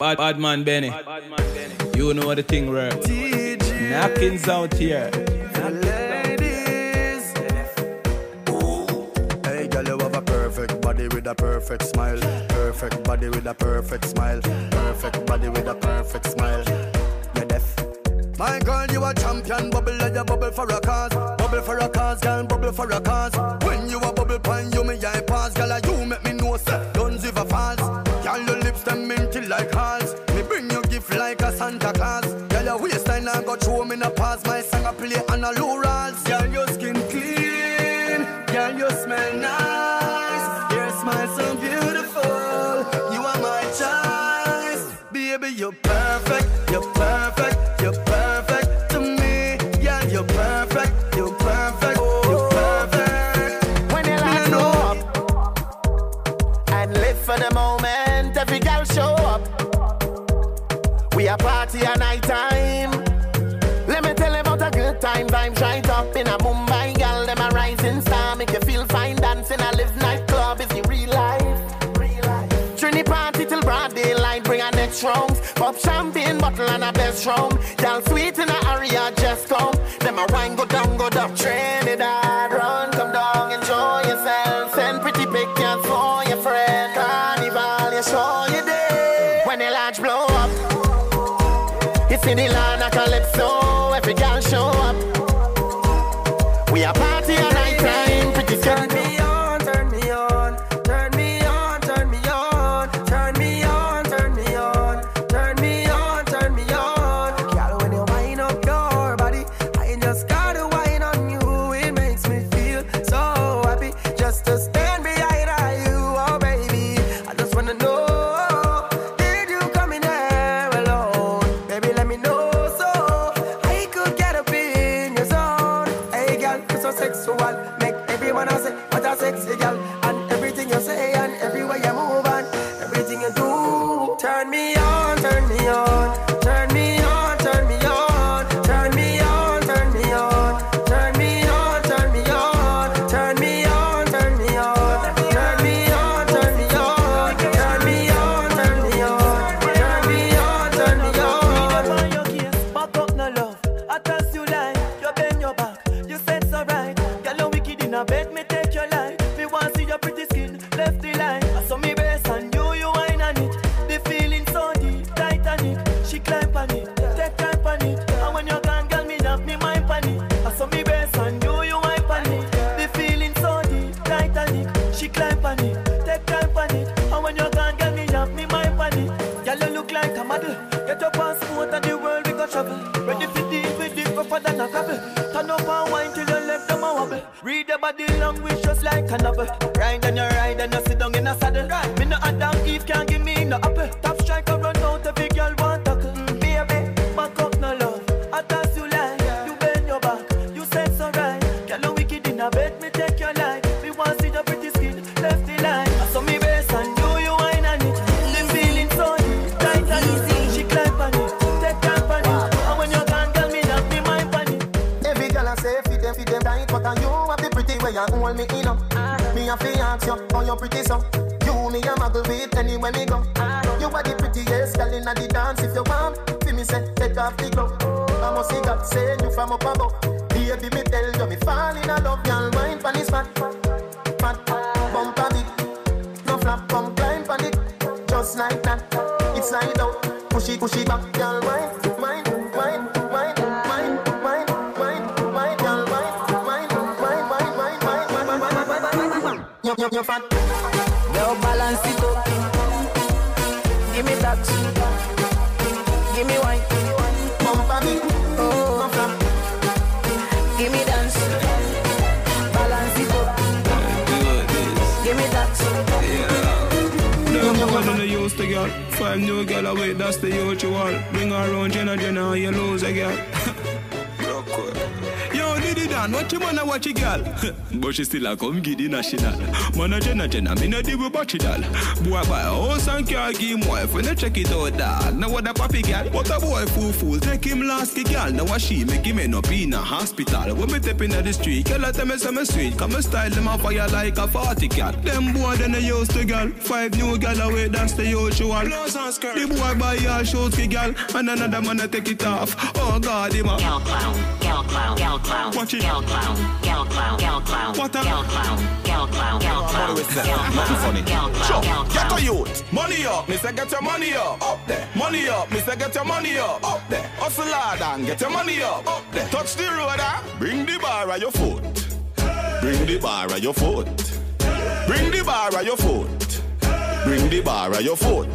Bad, bad man Benny. Bad, bad man Benny. You know what the thing work. TG. Napkins out here. Ladies. Hey girl, you have a perfect body with a perfect smile. Perfect body with a perfect smile. Perfect body with a perfect smile. You're deaf. My girl, you a champion. Bubble like a bubble for a cause. Bubble for a cause, girl. Bubble for a cause. When you a bubble pan, you me I pass, girl. You make me know, sir. Don't give a false. Girl, your lips them minty like hearts. Me bring you gift like a Santa Claus. Girl, your waistline I got show me a pass. My song I play on a low rolls. hustle and a best room. Y'all sweet in a area just come. Then my wine go down, go down. Trinidad, run, come down, enjoy yourself. Send pretty pictures for your friend. Carnival, you saw you day. When the large blow up, you see the. chat say you from up above. Baby, me tell you me fall in love, girl. Wine pon his fat, fat, bump on it. No flap, come climb on it, just like that. It's slide out, push it, push it back, girl. Wine, wine, wine, wine, wine, wine, wine, wine. Wine, wine, wine, wine, wine, wine, wine, wine, fat. Now balance it up. Give me that. Five new girl away, that's the usual. Bring her around, Jenna, Jenna, you lose again. Dan, watch your man and watch your girl. but she still a come giddy national. Man a jenna jenna, me no deal with battery doll. Boy buy a house and car, give him wife when they check it out dog. Now what a papi girl, what a boy fool fool. Take him last ki girl, now what she make him end up in a hospital. When me step in the street, girl I tell me some sweet. Come and style them on fire like a 40 cat. Them boy then they used to girl. Five new girl away, that's the usual. The boy buy all shoes ki girl, and another man a take it off. Oh God, him a. Gal clown, gal clown, gal clown, Watch it. gal clown, gal clown, gal clown, What a- gal clown, gal clown, gal clown, with that. gal Nothing funny. clown, gal Sure, clown, get a youth. Money up, me say get your money up, up there. Money up, me say get your money up, up there. Hustle hard and get your money up, up there. Touch the road, ah. Bring the bar at your foot. Bring the bar at your foot. Bring the bar at your foot. Bring the bar at your foot.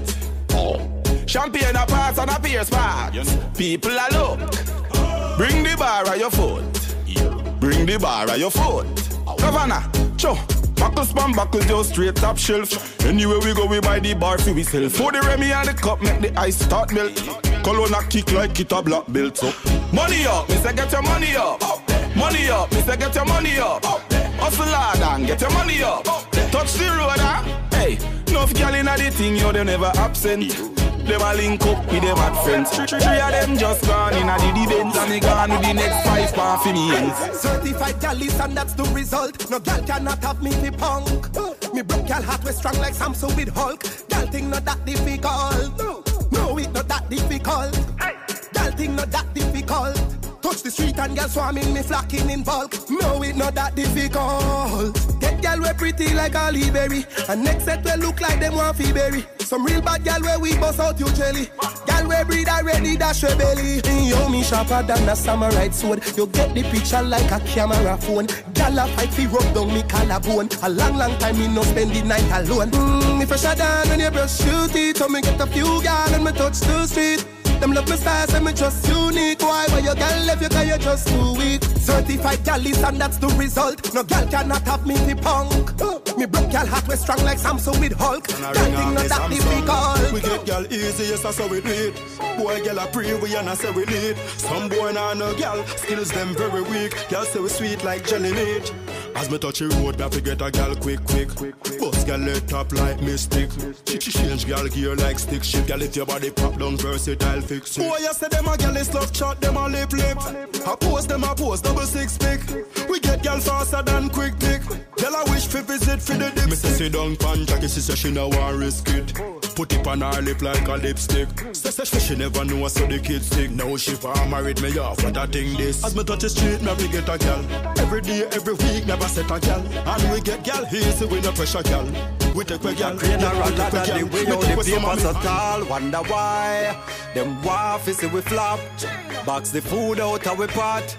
Oh. Champagne a pass and a pierce pass. People a look. Bring the bar at your foot. Bring the bar at your foot. Governor, cho. Buckle span, buckle just straight top shelf. Anywhere we go, we buy the bar for we sell. For the Remy and the cup, make the ice start melt. Colonna kick like it a black belt up. Money up, me say get your money up. Money up, me say get your money up. Hustle hard and get your money up. Touch the road, ah. Hey, enough gal inna the thing, yo, they never absent. Them a link up with them at friends. Three, of them just gone inna the event and they gone with the next five pound for me. Certified gal and that's the result. No gal cannot have me fi punk. Me broke gal heart was strong like Samson with Hulk. Gal thing not that difficult. No, no it not that difficult. Gal thing not that difficult. Touch the street and gal swarming me flocking in bulk. No it not that difficult. Get gal we pretty like a berry. And next set we look like them fi berry. Some real bad gal where we bust out your jelly. Gal we breed already dash your belly. Yo me sharper than a samurai sword. You get the picture like a camera phone. Gal a fight fi rub down me collarbone. A long long time me no spend the night alone. Mm, I shut down when you brush your teeth. So me get a few gal and me touch the street. Them love my style, say me just unique. Why? Why your girl left you cause you just too weak. Certified gal is and that's the result. No gal cannot have me fi punk. Uh, me broke gal heart was strong like Samson with Hulk. I ring thing not the that Samsung. We get gal easy, yes, that's how we do it. Boy, gal a pre, we and I say we need. Some boy nah no gal, skills them very weak. Gal say we sweet like jelly meat. As me touch the road, me have to get a gal quick, quick. Bust gal let top like mystic. She change gal gear like stick shift. Gal if your body pop down versatile it. Boy, you say them a gal is love chat, them a lip lip. I pose them a pose double six pick. We get gal faster than quick pick. Gal I wish fi visit for the dip. Me say sit down pan Jackie, she say she no want risk it. Put it on her lip like a lipstick. Say say say she never know so the kids stick. Now she want married me off what I think this. As me touch the street, me we get a gal. Every day, every week, never set a gal. And we get gal easy, we no pressure gal. We take we gal, Crane we a run take like we the way out the we some paper so tall. Wonder why them waffles we flop. Box the food out of we pot.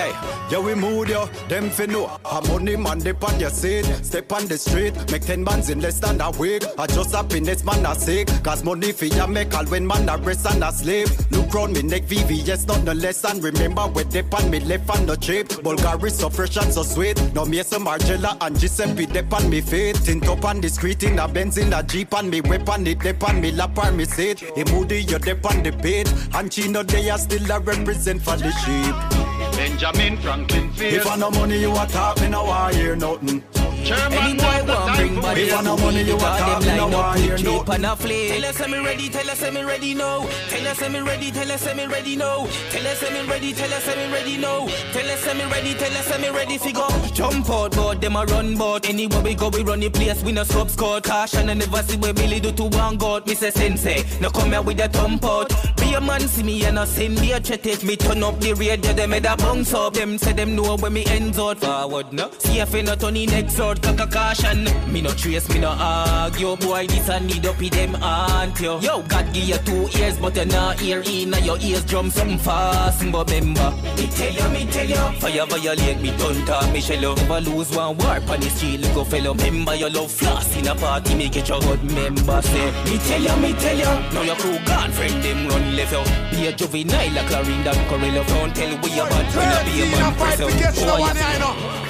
Hey, yeah we mood yo, them fi know. A money man dip on your seat. Step on the street, make ten bands in less than a week. I just happiness man I sick. Cause money fi ya make all when man a rest and a sleep. Look round me neck VVS not no less and remember we dip on me left and no cheap. Bulgari so fresh and so sweet. No me some Margiela and Giuseppe dip on me feet. Tint up on the street in a Benz in a Jeep and me weapon it dip on me lap on me seat. A moody you dip on the beat. And Chino they are still a represent for the sheep. Benjamin Franklin If I no money you a talk, me no want hear nothing. Any boy want bring body If I no money you a talk, me no want hear Cheap nothing. and a flame. Tell us I'm ready, tell us I'm ready now. Tell us I'm ready, tell us I'm ready now. Tell us I'm ready, tell us I'm ready now. Tell us I'm ready, tell us I'm ready fi go. Jump out, board them a run board. Anywhere we go, we run the place. We no sub score. Caution and never see what Billy do to one god. Me say sensei, no come here with a thump out. Be a man see me and a send me a chat it. Me turn up the radio, them head a bounce up. Them say them know when me ends out forward. No, see if I not turn in next out. Kaka caution. Me no trace, me no argue. Boy, this I need up with them aunt yo. Yo, God give you two ears, but you not hear in. Your ears drum something fast. But remember, me tell you, me tell you. Fire violate me, don't talk me shallow. Never lose one war on the street, look fellow. Remember your love floss in a party, make it your good member. Say, me tell you, me tell you. Now your crew gone, friend them run left you. Be a juvenile like Clarin and Corella. Don't tell we your bad friend, be a man fight to get you. no Oh, one I know.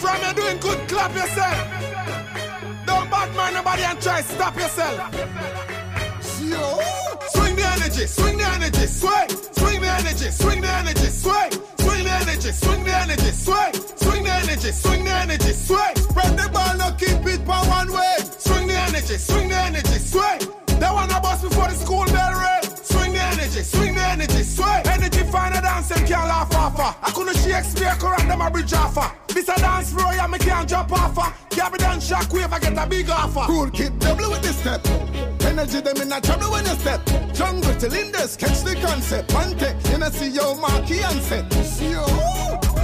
From you doing good, clap yourself. Don't bad man nobody and try stop yourself. Yo. Swing the energy, swing the energy, swing, swing the energy, swing the energy, swing. swing the energy, swing, the energy, swing. swing the energy, swing the energy, swing. Can't laugh off her. I couldn't Shakespeare correct them a bridge offer. This a dance floor, yeah, me can't jump off her. Can't be done shockwave, I get a big offer. Cool kid, double with the step. Energy them in a trouble when you step. Jungle till in this, catch the concept. One take, you know see your marquee and set. See you.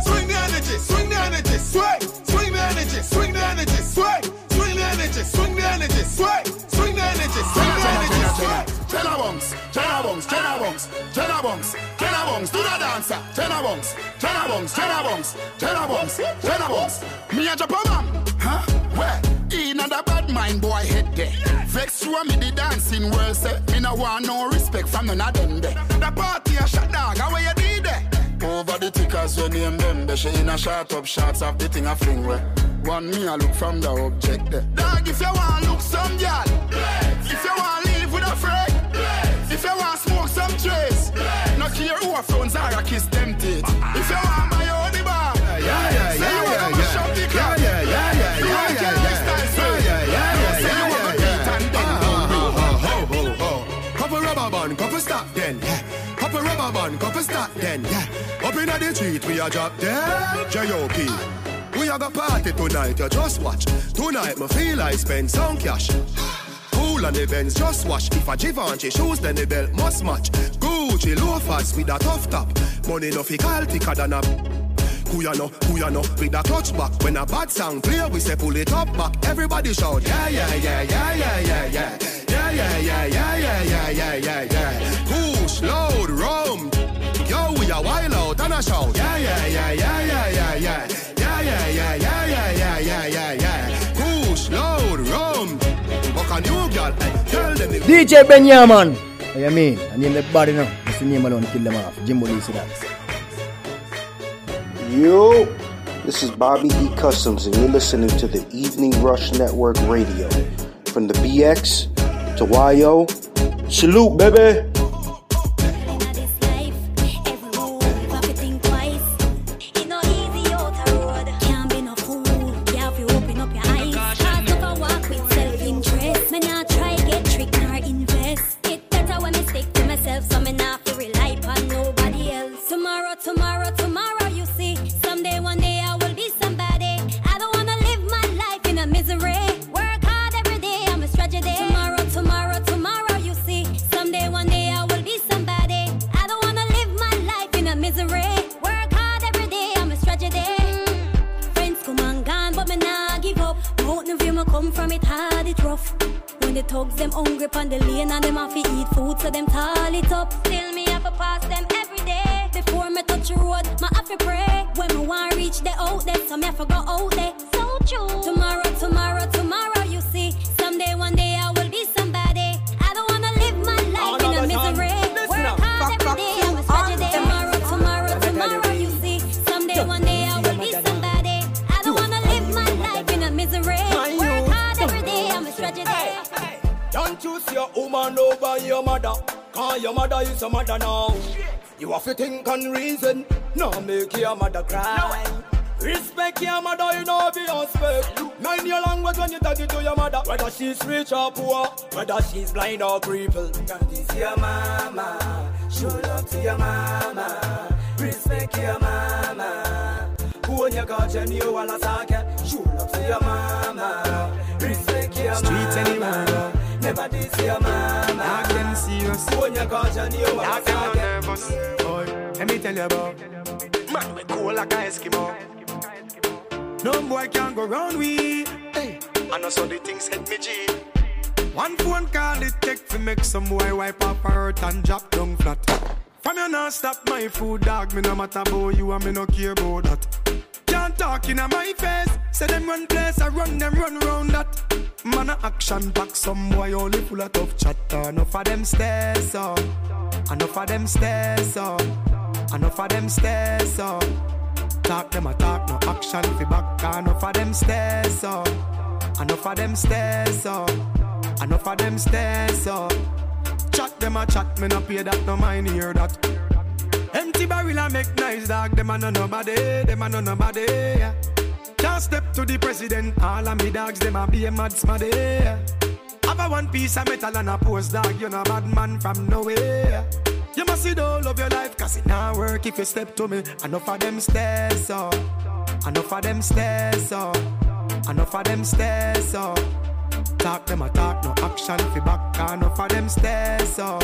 Swing the energy, swing the energy, swing. Swing the energy, swing the energy, swing. Swing the energy, swing the energy, swing. Swing the energy, swing the energy, swing. Jenna bunks, Jenna bunks, Jenna bunks, Jenna bunks, Jenna bunks, do the dancer. Jenna bunks, Jenna bunks, Jenna bunks, Jenna bunks, Jenna bunks. Me a Japan, huh? Where? In a bad mind boy head there. Vex and me the dancing world say. Me no want no respect from none of them there. The party a shot dog, how you did there? Over the tickers, you name them. She in a shot up shots of the thing a fling where. One me a look from the object there. Dog, if you want look some girl, if you want live with a friend, if you want smoke some trace, no care who a phones are a kiss them teeth. If you want my own the bar, yeah, yeah, yeah, yeah, yeah, yeah, yeah, yeah, yeah, yeah, yeah, yeah, yeah, yeah, yeah, yeah, yeah, Couple rubber band, couple stop then, yeah. Ah, ah, ah, couple rubber band, couple stop then, yeah. Up in the street, we a drop dead J.O.P. We a go party tonight, you just watch. Tonight, me feel I spend some cash. Cool on the Benz, just wash. If a Givenchy shoes, then the belt must match. Gucci loafers with a tough top. Money no fi call thicker than a who ya know, who ya know, with a clutch back. When a bad song clear, we say pull it up back. Everybody shout, yeah, yeah, yeah, yeah, DJ. What mean? I body now. Name alone kill them off. Jimbo Lee. Yo, this is Bobby E. Customs, and you're listening to the Evening Rush Network Radio. From the BX to YO, salute, baby. Respect your mother, you know be respect. Mind your language when you talk it to your mother. Whether she's rich or poor, whether she's blind or crippled. That is your mama. Show love to your mama. Respect your mama. When you got your new one, show love to your mama. Respect your Streets mama. anymore. Never diss your mama. Dog them serious. When you got your new one, them no nervous. Boy, let me tell you about. Man, like a Eskimo. No boy can go round we. Hey, I know so the things hit me G. One phone call it take to make some boy wipe up hurt and drop down flat. From you not stop my food, dog. Me no matter about you and me no care about that. Can't talk in my face. Say them run place, I run them run round that. Man a action pack, some boy only full of tough chatter. Enough of them stairs up, enough of them stairs up, enough of them stairs up. Talk them a talk, no action fi back. Enough of them stairs up, enough of them stairs up, enough of them stairs up. Chat them a chat, me no pay that, no mind hear that. Empty barrel and make nice dog. Them a no nobody, them a no nobody. Yeah. Can't step to the president. All of me dogs, them a be a mad smaddy. Yeah. Have a one piece of metal and a post dog. You know bad man from nowhere. You must see the whole of your life, cause it not work if you step to me. Enough of them stairs, oh. Enough of them stairs, oh. Enough of them stairs, oh. Talk them a talk, no action fi back. Enough of them stairs, oh.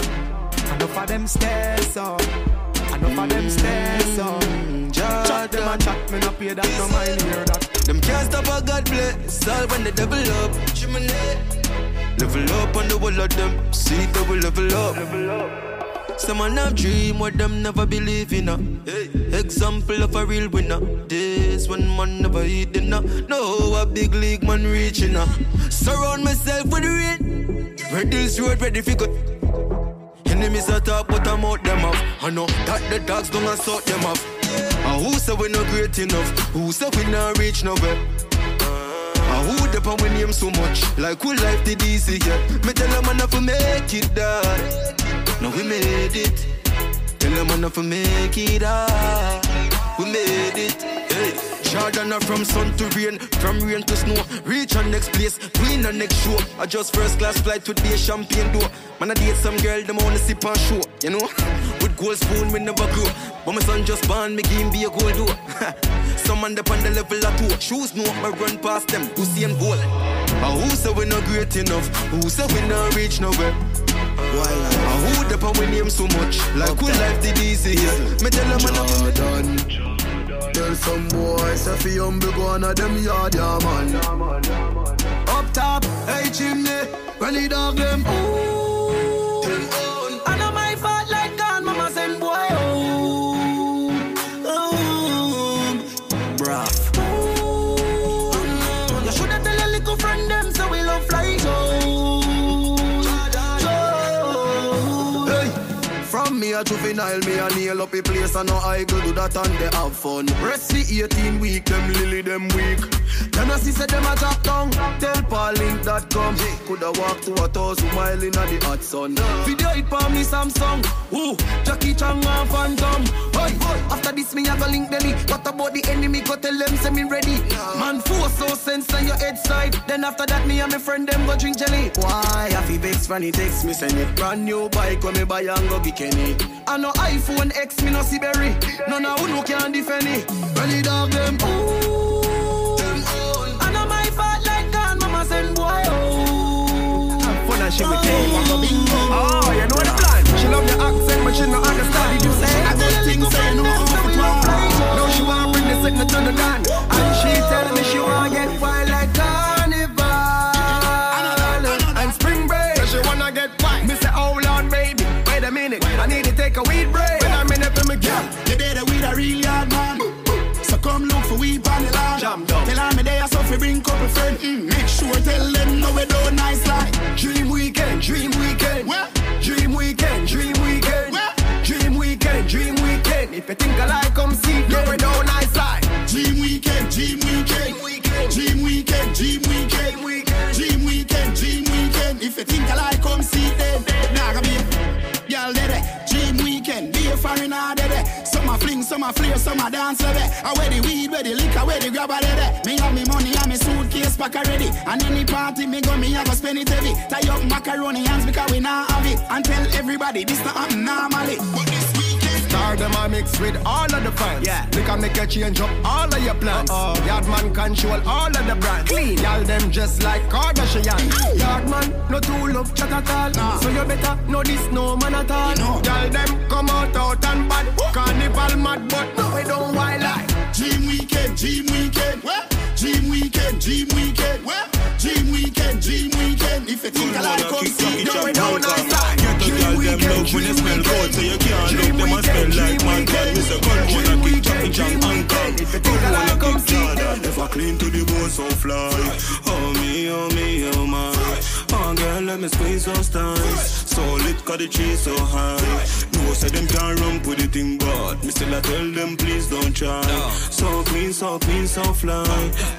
Enough of them stairs, oh. Enough of them stairs, oh. Mm, chat them a chat, me no pay that, no mind hear that. Them can't stop a God bless. All when they double up. Chimney. Level up on the wall of them. See double level up. Some man have dream what them never believe in. Uh. Example of a real winner. Days when man never eat dinner. No, a big league man reaching. Uh. Surround myself with rain. Red Hills Road ready for good. Enemies attack, but I'm out them off. I know that the dogs gonna sort them off. And who say we not great enough? Who say we not reach nowhere? And who pan we name so much? Like who life did easy, yeah? Me tell them enough to make it that. Now we made it. Tell them enough to make it that. We made it. Hey. Jordan are from sun to rain, from rain to snow. Reach our next place, win our next show. I just first class flight with be a champagne door. Man, I date some girl, them wanna sip on show, you know. With gold spoon, we never grow. But my son just born, me him be a gold door. some man up on the level of two. Shoes no, I run past them, who see and goal. And who say we not great enough? Who say we not reach nowhere? And who pan we name so much? Like who life did easy here? Me tell them done. Tell some boys if you humble go on a them yard, yeah man. Up top, hey chimney, rally dog them. Ooh. A juvenile, me a nail up a place and no I go do that and they have fun. Rest the 18 week, them lily them weak. Then I see say them a drop down. Tell Paullink.com. Coulda walk to a thousand mile in the hot sun. Video it for me Samsung. Ooh, Jackie Chan and Phantom. Hey, after this me a go link Delhi. What about the enemy? Go tell them say me ready. Man, force so sense on your head side. Then after that me and my friend them go drink jelly. Why? I feel vex when he text me send it. Brand new bike when me buy and go Kenny. I know iPhone X me no see berry. None of who no can defend it. Belly dog them. Ooh. I know my fault like gone, mama send boy home. Fun and she will take on oh. the bingo. Oh, you know the plan. She love your accent, but she not understand it. You say I good things, say no off it wrong. Now she wanna bring the sickness to the gun, and she tell me she wanna get wild like carnival and spring break. She wanna get wild. Me say, hold on, baby, wait a minute, I need to take a weed break. Wait a minute for me, girl. You did it with a real yard man. So come look for we on the land. Jam down. Tell her me there, so fi bring couple friend. Mm, make sure tell them no we do nice like. Dream weekend, dream weekend. Where? Dream weekend, dream weekend. Where? Dream weekend, dream weekend. If you think I like, come see. No, we don't nice like. Dream weekend, dream weekend, dream weekend, dream weekend, dream weekend, dream weekend. If you think I like, come see them. Nah, come here, some a flare, some a dance, dede. I wear the weed, wear the liquor, wear the grabber, dede. Me have me money and me suitcase pack already. And any party me go, me have to spend it heavy. Tie up macaroni hands because we not have it. And tell everybody this not happen normally. But this. Star them a mix with all of the fans. Yeah. They can make you change up all of your plans. Uh-oh. Yardman control all of the brands. Clean. Y'all them just like Kardashian. Yardman, no too love chat at all. Nah. So you better know this no man at all. You know. Y'all them come out out and bad. Carnival mad, but no, we don't wild like. Dream weekend, dream weekend. What? Dream weekend, dream weekend. What? Dream weekend, dream weekend. If you think I like, come see. Don't nice like. Get a girl them love when you smell good So you can't look them and smell like man. God Me say gun wanna kick Jackie Chan and Kong Gun wanna kick God If I clean to the bone so fly. Oh me, oh me, oh my. Oh girl let me squeeze those thighs. So cause the tree so high. No say them can't run with the thing but Me still I tell them please don't try. So clean, so clean, so fly.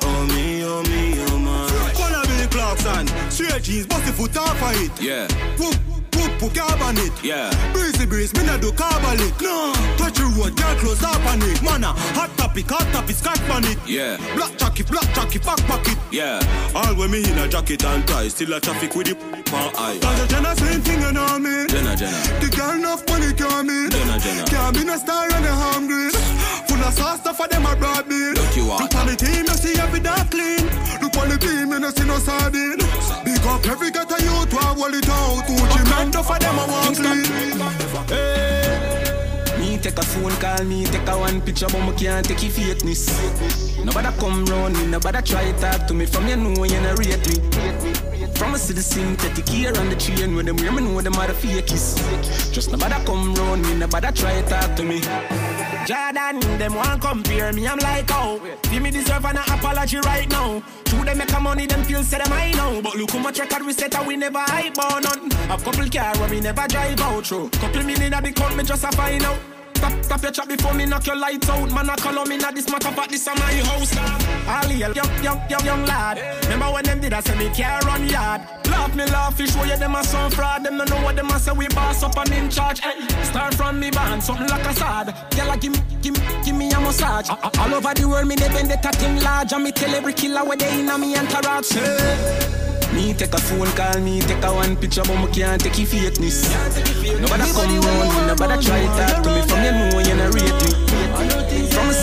Oh me, oh me, oh my. Wanna be Clarkson, straight jeans, bust the foot off of it. Yeah, Whoop, whoop, whoop, carbon it. yeah Breezy breeze, me not do carbolic. No, touch the road, girl close up on it. Mana, hot topic, hot topic, scotch panic. Yeah. Black jacket, black jacket, back pocket. Yeah, all when me in a jacket and tie, still a traffic with the pan eye. Cause the Jenna same thing you know me. Jenna, Jenna. The girl enough money can't me. Jenna, Jenna. Can't be no star and a hungry. Of sauce stuff for them a broad beat. Look you are. Look on the team, you see every dark clean. Look on the team, you no see no sardine. Big up every get a youth to a wall it out. Uchi man, for them a walk clean. Me take a phone call, me take a one picture, but me can't take your fakeness. Nobody come round me, nobody try talk to me. From you know you not rate me. From a the synthetic here on the train when them me know them are the fakies. Just nobody come round me, nobody try talk to me. Jordan, them want compare me, I'm like, oh. Give me deserve an apology right now. True, they make a money, them feel say them I know. But look how much record we set and we never hype on none Have couple car where we never drive out through Couple million at the count, me just a find out Stop, stop your chat before me knock your lights out. Man, I call on me now this matter, but this is my house. The young, young, young, young lad. Remember when them did I say me care run yard. Laugh me laugh, fish show you them a some fraud. Them no know what them a say we boss up and in charge. Hey, Start from me band, something like a sad. Give me, give me, give me a massage. All over the world, me they bend the thing large. And me tell every killer where they in a me entourage hey. Me take a phone call, me take a one picture, but me can't take your fakeness. Nobody come round nobody try talk to me.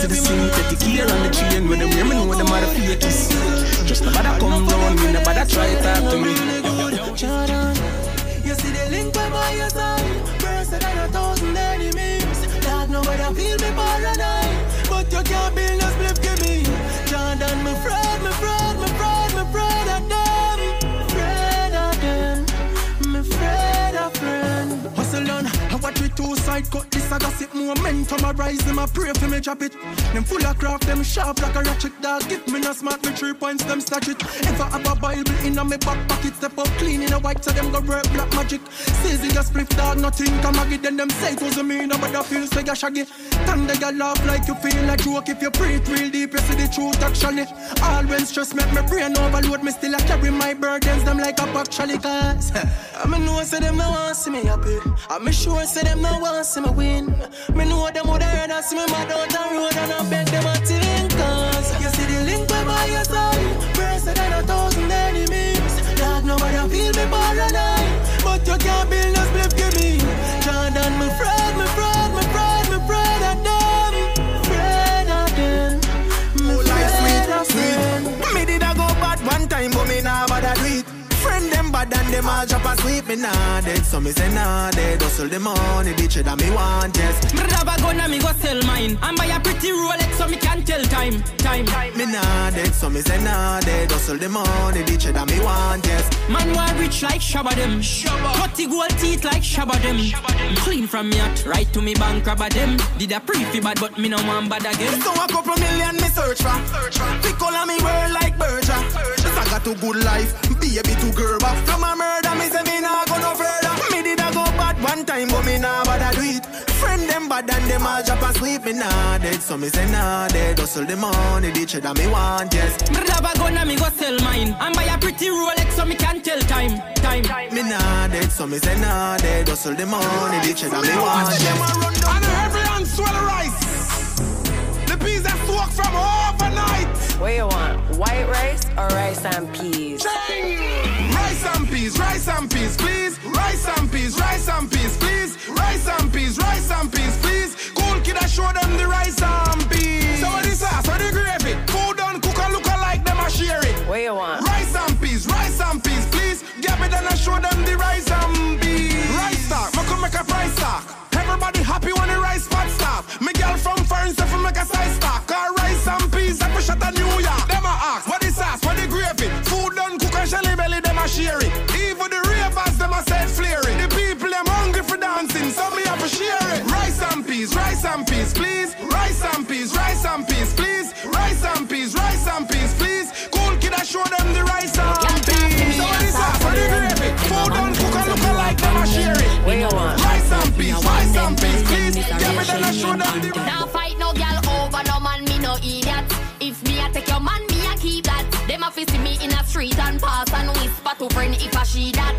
Me. From a city synthetic here on the train, when them hear me know them are the fakies. Just nobody come round me, nobody try talk to me. Jordan, you see the link by my side. Worse than a thousand enemies. Dog, nobody feel me paranoid. But you can't build a split give me. Jordan, me fraud, me fraud, me fraud, me fraud of them. Afraid of them. Me afraid of friend. Hustle on, I watch we two side cut this a gossip momentum a rise them a pray for me drop it. Them full of craft, them sharp like a ratchet dog. Give me no smart, me three points, them it. If I have a Bible in a me back pocket, step up clean in a white, so them go work black magic. Says in a split dog, nothing come a then them say it was me, no but I feel say you shaggy. Thunder you laugh like you feel like a joke if you breathe real deep, you see the truth actually. All when stress make me brain overload, me still a carry my burdens, them like a actually cause. I me know say them no want see me happy. I me sure say them no want see me win. Me know them would heard and see me mad out the road and I beg them a think cause You see the link by my side them bad and them all drop asleep, me nah dead. So me say nah dead, hustle the money, the that me want, yes. Me grab a gun and me go sell mine. And buy a pretty Rolex so me can tell time, time. Me nah dead, so me say nah dead, hustle the money, the that me want, yes. Man want rich like Shabba them Cutty gold teeth like Shabba them Clean from me hat right to me bank robber them Did a pre bad but me no want bad again. So a couple million me search for. Pick all of me world like Berger. Just I got a good life, baby to Gerber. From a time, but me nah bother do it. Friend them bad and them all drop asleep, me nah dead. So me say nah dead, hustle the money, the trade that me want, yes. Me grab a gun and me go sell mine And buy a pretty Rolex so me can tell time, time Me nah dead, so me say nah dead, hustle the money, the trade that me want, yes. And every hand swell rice. The peas that soak from overnight. What you want? White rice or rice and peas? Rice and peas, rice and peas, please. Rice and peas, rice and peas, please. Rice and peas, rice and peas, please. Cool kid, I show them the rice and peas. So what the sauce, what the gravy? Cool done, cook and look alike, them a share it. What you want? Rice and peas, rice and peas, please. Get me then I show them the rice and peas. Rice stock, me come make a price stock. Everybody happy when the rice pot stop. Me girl from foreign stuff make a size stock. And peas, please. Rice and peas, rice and peas, please. Rice and peas, rice and peas, please. Cool kid, I show them the rice and peas. So what the sauce, the gravy? Food done cook and look alike, them a share it. What you want? Rice and peas, rice and peas, please. Get me then I show them the Now fight no girl over no man, me no idiot. If me a take your man, me a keep that. Them a fi see me in a street and pass and whisper to friend if I she that.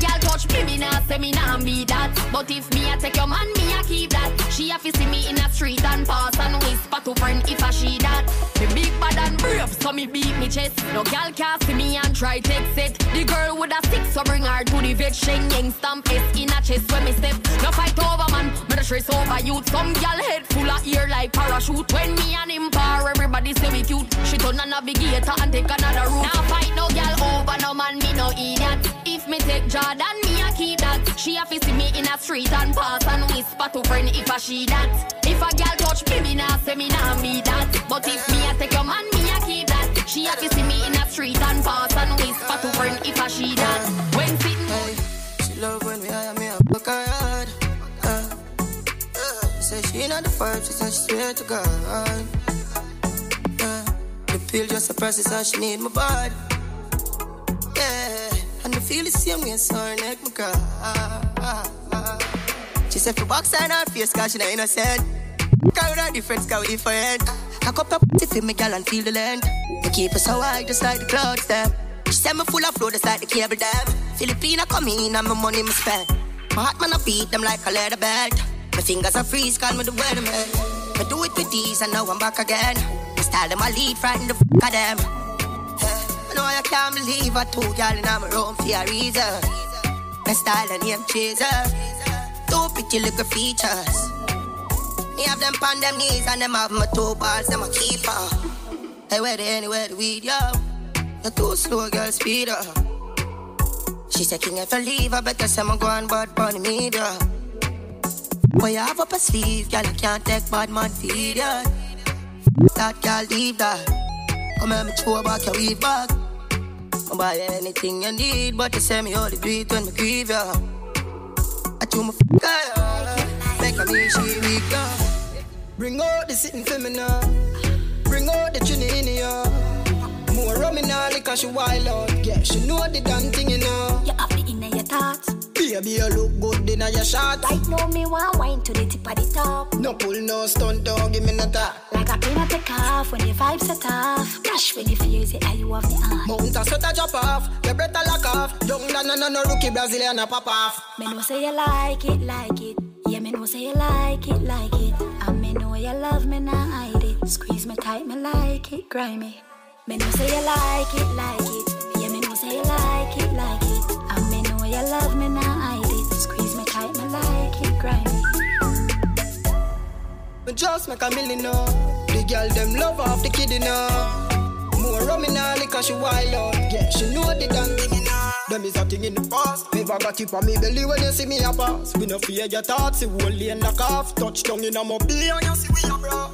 Girl touch me, me nah say me nah be that. But if me a take your man, me a keep that. She a fi see me in a street and pass and whisper to friend if I she that. Me big bad and brave, so me beat me chest. No girl can see me and try take it. The girl with a stick, so bring her to the vet. Sheng yang stamp S in a chest when me step. No fight over man, me the stress over youth. Some girl head full of ear like parachute. When me and him par, everybody say we cute. She turn a navigator and take another route. Now fight no girl over no man, me no idiot. If me take Jordan, me a keep that. She a fi see me in a street and pass and whisper to friend if I she that. If a girl touch me, me nah say me nah be that. But if me a take your man, me a keep that. She a fi see me in a street and pass and whisper to friend if I she that. When sitting, She love when we hire me up, look her hard. Uh, uh, say she not the first, she said she swear to God. Uh, the pill just suppresses how she need my body. Yeah, and feel the same way, so her neck my cry. She said for box on her face, cause she not innocent. Carry her different, cause we different. I cup up to feel me gal and feel the land. We keep us so high, just like the clouds, them. She said me full of flow, just like the cable dam. Filipina come in and my money me spend. My heart man I beat them like a leather belt. My fingers are freeze, call me the weatherman. I do it with these and now I'm back again. My style them I lead, frighten the fuck of them. Know I can't believe I told y'all in my room for a reason. My style and name chaser. Two pretty little features. Me have them on them knees and them have my two balls, them a keeper. Hey, where they anywhere the weed, yo? The too slow, girl, speed up. She said, King, if I leave, I better say I'm going bad the media. Boy, you have up a sleeve, girl, I can't take bad man feed ya. That girl, leave that. Come here, me throw back your weed back. I buy anything you need, but you say me only do it when me grieve ya. I chew my f*** ya. Make me she weak ya. Bring out the sitting feminine. Bring out the tune in ya. More rum in her because she wild out. Yeah, she know the damn thing, you know. You Baby, you look good in your shot. Right now, me want wine to the tip of the top. No pull, no stunt, dog, give me no talk. Like a plane take off when your vibes set off. Dash when you feel it, and you have the on. Mount a sweat a drop off, your breath a lock off. Young than no, no, no rookie Brazilian a pop off. Me know say you like it, like it. Yeah, me know say you like it, like it. And me know you love me, not hide it. Squeeze me tight, me like it, grimy. Me know say you like it, like it. Yeah, me know say you like it, like it. You love me, hide it. Squeeze me tight, me like it, grimy. Me just make a million now. The girl them love off the kid now. More rum in her liquor she wild out. Yeah, she know the damn thing in her. Them is a thing in the past. Never got tip on me belly when you see me a pass. We no fear your thoughts, see whole lane knock off. Touchdown in a mobile you see we a bra.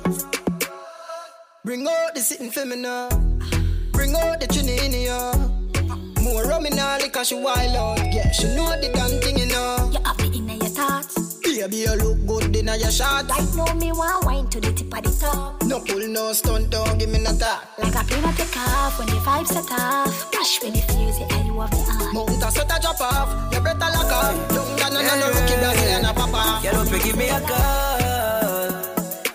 Bring out the sitting feminine. Bring out the tune in here. More rum in her liquor she wild out. Yeah, she know the damn thing you know. You have it in your thoughts. Baby, you look good in your shot. Right now, me want wine to the tip of the top. No pull, no stunt, don't give me no talk. Like a plane take off when the vibes set off. Dash when you feel it, and you have the on. Mount a sweat a drop off, your breath a lock off. Young than no, no, no rookie Brazilian a pop off. Girl, up give me a call.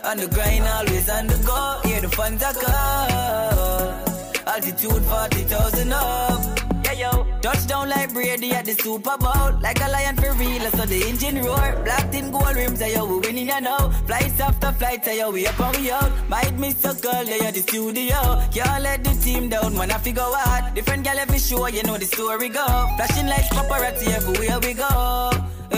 On the grind, always on the go. Yeah, the funds are call. Altitude 40,000 up. Yo. Touchdown like Brady at the Super Bowl. Like a lion for real, so the engine roar. Black in gold rims, yeah, yo, we winning, you know. Flights after flights, yeah, yo, we up and we out. Might miss a girl, yeah, the studio. Can't let the team down, man, I figure out. Different gal every show, you know the story go. Flashing lights, paparazzi everywhere we go. Eh,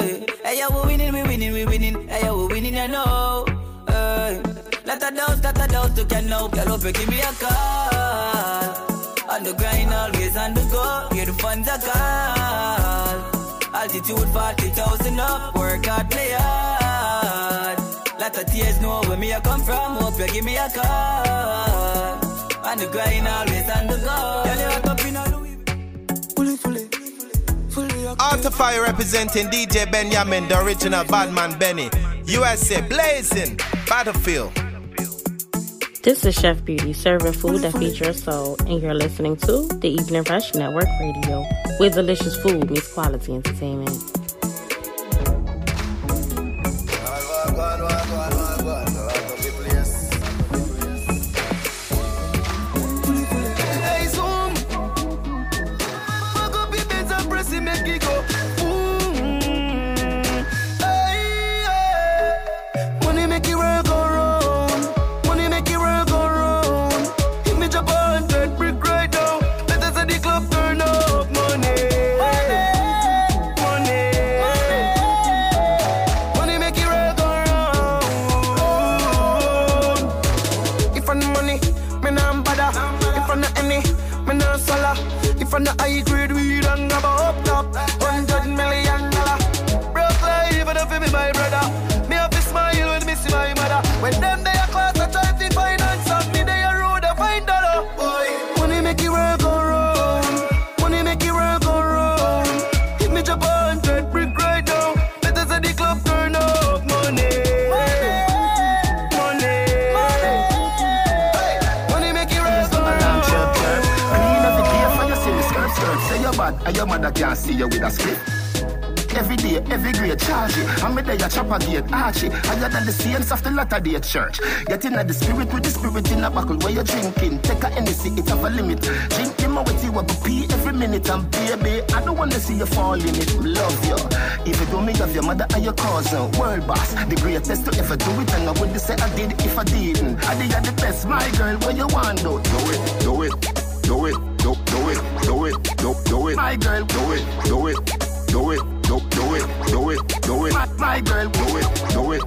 hey, hey, yo, we winning, we winning, we winning. Hey, yo, we winning, you know. Eh, hey, let a dose, let a dose, you can know. Girl, up, give me a call. On the grind, always on the go. Here the funds are call. Altitude 40,000 up. Work hard, play hard. Lot of tears know where me I come from. Hope you give me a call. On the grind, always on the go. Girl, you hot up in a Louis. Fully, fully. Altify representing DJ Benyamin, the original Badman Benny. USA blazing. Battlefield. This is Chef Beauty serving food that feeds your soul, and you're listening to the Evening Rush Network Radio, where delicious food meets quality entertainment. See you with a split. Every day, every grade charge it. I'm a day a chopper gate archie. Higher than the saints of the latter day church. Get in the spirit with the spirit in a buckle where you're drinking. Take a Hennessy, it have a limit. Drink them with you, I pee every minute. And baby, I don't wanna see you fall in it. Love you. Even though me have your mother and your cousin. World boss, the greatest to ever do it. And I wouldn't say I did if I didn't. I did the best, my girl. Where you want do? Do it, do it, do it, do, do it, do it, do, do it. My girl, do it, do it, do it do, do it, do it, do it. My, my girl, do it, do it,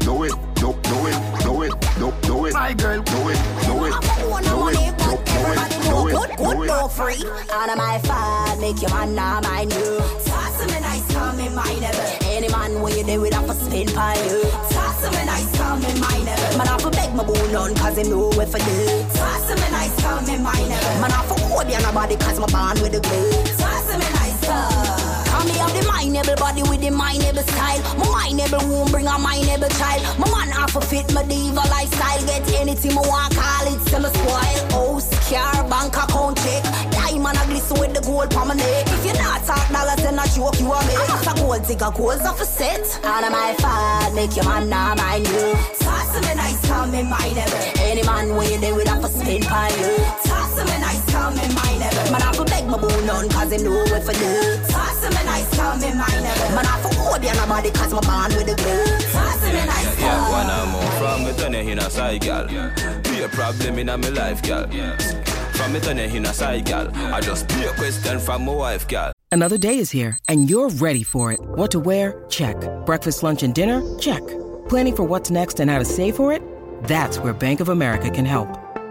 do it, do, do it, do it, do, do it. My girl, do it, do it, do it, do, do it, do it, do do it. No free, out of my fire, make your man now mind you. Toss him a nice, come in my never. Any man when you do it, I for spin by you. Him a nice, in my never. Man, I for beg my bone on, cause him know if I do. Him a nice, in my never. Man, I for hold you on body, cause my bond with the glue. Him a nice, come. And me have the mindable body with the mindable style. My mindable womb bring a mindable child. My man half a fit my diva lifestyle. Get anything I want, call it, a spoil. House, car, bank account check. Diamond a glisten with the gold on my neck. If you not talk dollars, then I joke you a make. Ah. It's a gold digger, goals off a set. Out of my fault, make your man not mind you. Toss a nice, come in mindable. Any man when you do it, I for spin by you. Toss him a nice, come in mindable. Man, I for beg my bone on, cause him know what for do. Toss him a nice, come in mindable. Man, I for hold you nobody, cause my bond with the glue. Toss him a nice, Yeah, yeah one more from me turn in a side, gal. Be a problem in my life, gal. From me turn in a side, gal. I just be a question from my wife, gal. Another day is here, and you're ready for it. What to wear? Check. Breakfast, lunch, and dinner? Check. Planning for what's next and how to save for it? That's where Bank of America can help.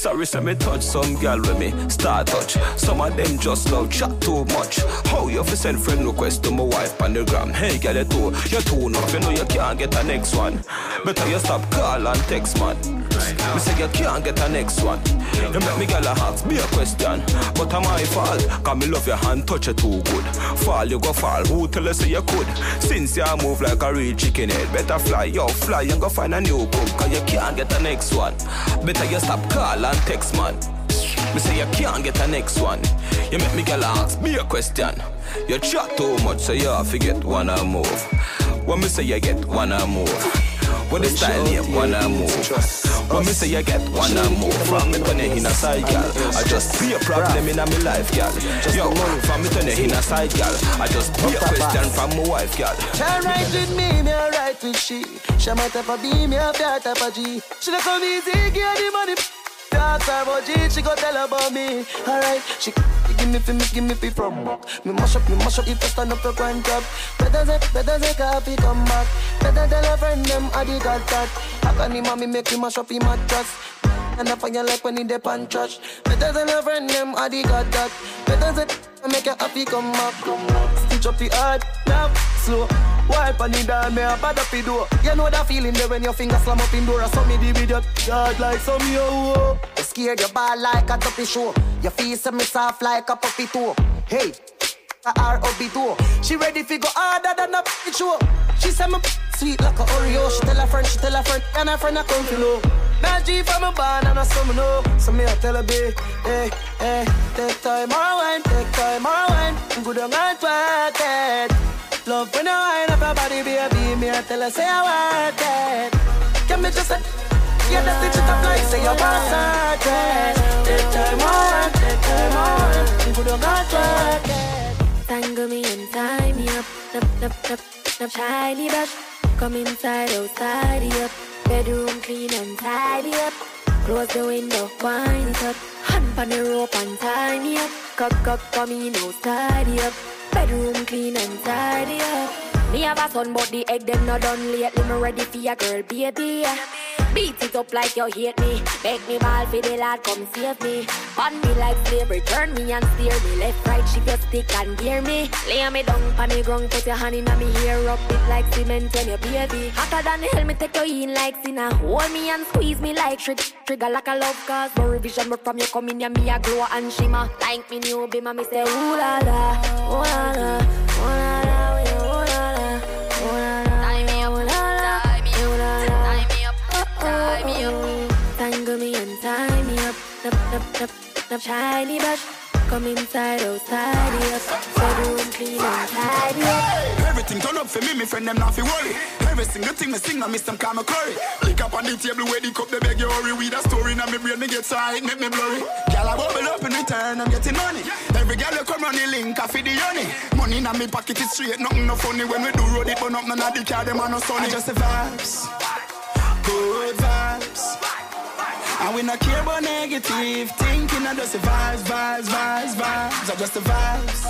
Sorry, say me touch some gal with me start touch. Some of them just love chat too much. How you fi send friend request to my wife on the gram? Hey, girl, you too, you too enough. You know you can't get a next one. Better you stop call and text man. Me say you can't get a next one. You make me gal a ask me a question, but am my fault? Cause me love your hand, touch you too good. Fall you go fall. Who tell you say you could? Since you move like a real chicken head, better fly, yo fly and go find a new cook. Cause you can't get a next one. Better you stop call and text man. Me say you can't get a next one. You make me girl ask me a question. You chat too much, so you have to get one or move. When me say you get one or move. When the style name one or move. When me say you get one or move. From me turn you in a side, gal. I just be a problem in my life, gal. Yo, from me turn you in a side, gal. I just be a question from my wife, gal. She right with me, me right with she. She my type of B, me a type of G. She not come easy, give the money. Her about G, she go tell about me. Alright, she, give me fi me, give me fi from back. Me mash up, me mash up if I stand up for one job. Better say, better say coffee come back. Better tell a friend them I did got that. How can him mommy make him mash up him mattress? And I find you like when he dip and trash. Better than a friend them I did got that. Better say, I make you happy come back. Stitch up the heart, now slow. Wipe on the down, me a bad up the door. You know that feeling there when your finger slam up in door. I saw me the video, yard like some yo. You scared your ball like a duppy show. Your face me soft like a puppy toe. Hey, a R-O-B-2. She ready fi go harder than a bitch show. She say me sweet like a Oreo. She tell her friend, she tell her friend, and her friend a come to know. Now G from a band and I some know. So me a tell her be, hey, hey, take time or wine, take time or wine. Good on work it. Eh. Love when you wine up your body, baby. Me a tell her say I work it. Can me just a yeah, stitch it up like say you want it. Take time wine, take time or wine. Good on and work it. Tangle me and tie me up, up, up, up, up, shiny brush. Come inside, oh, outside, up. Bedroom clean and tidy up. close the window, wind it up. Hand on the rope and tie me up. Cock up for me now, tidy up. Bedroom clean and tidy up. Me have a son, but the egg them not done lately. Me ready for your girl, baby. Beat it up like you hate me. Make me ball for the lad, come save me. Pun me like slavery, turn me and steer me. Left, right, shift your stick and gear me. Lay me down on the ground, put your hand in me hair, rub it like cement when you baby. Hotter than hell, me take you in like sinner. Hold me and squeeze me like trick. Trigger like a love cause no revision, but from you come in, yeah, me a glow and shimmer. Like me new bimmer, me say ooh la la, ooh la la, ooh la la. Nap, nap, nap, nap, shiny brush. Come inside, oh, outside, up. Bedroom clean and tidy up. Everything turn up for me, my friend, them not fi worry. Every single thing me sing, I miss them call me curry. Lick up on the table where the cup, they beg you hurry. With a story, now me brain, me get side, make me blurry. Girl, I bubble up in return, I'm getting money. Every girl you come run the link, I feed the honey. Money in me pocket is straight, nothing no funny. When we do road it, but up, none of the car, them are no sunny. Just the vibes good vibes. And we not care about negative thinking, I just the vibes, vibes, vibes, vibes. I just the vibes,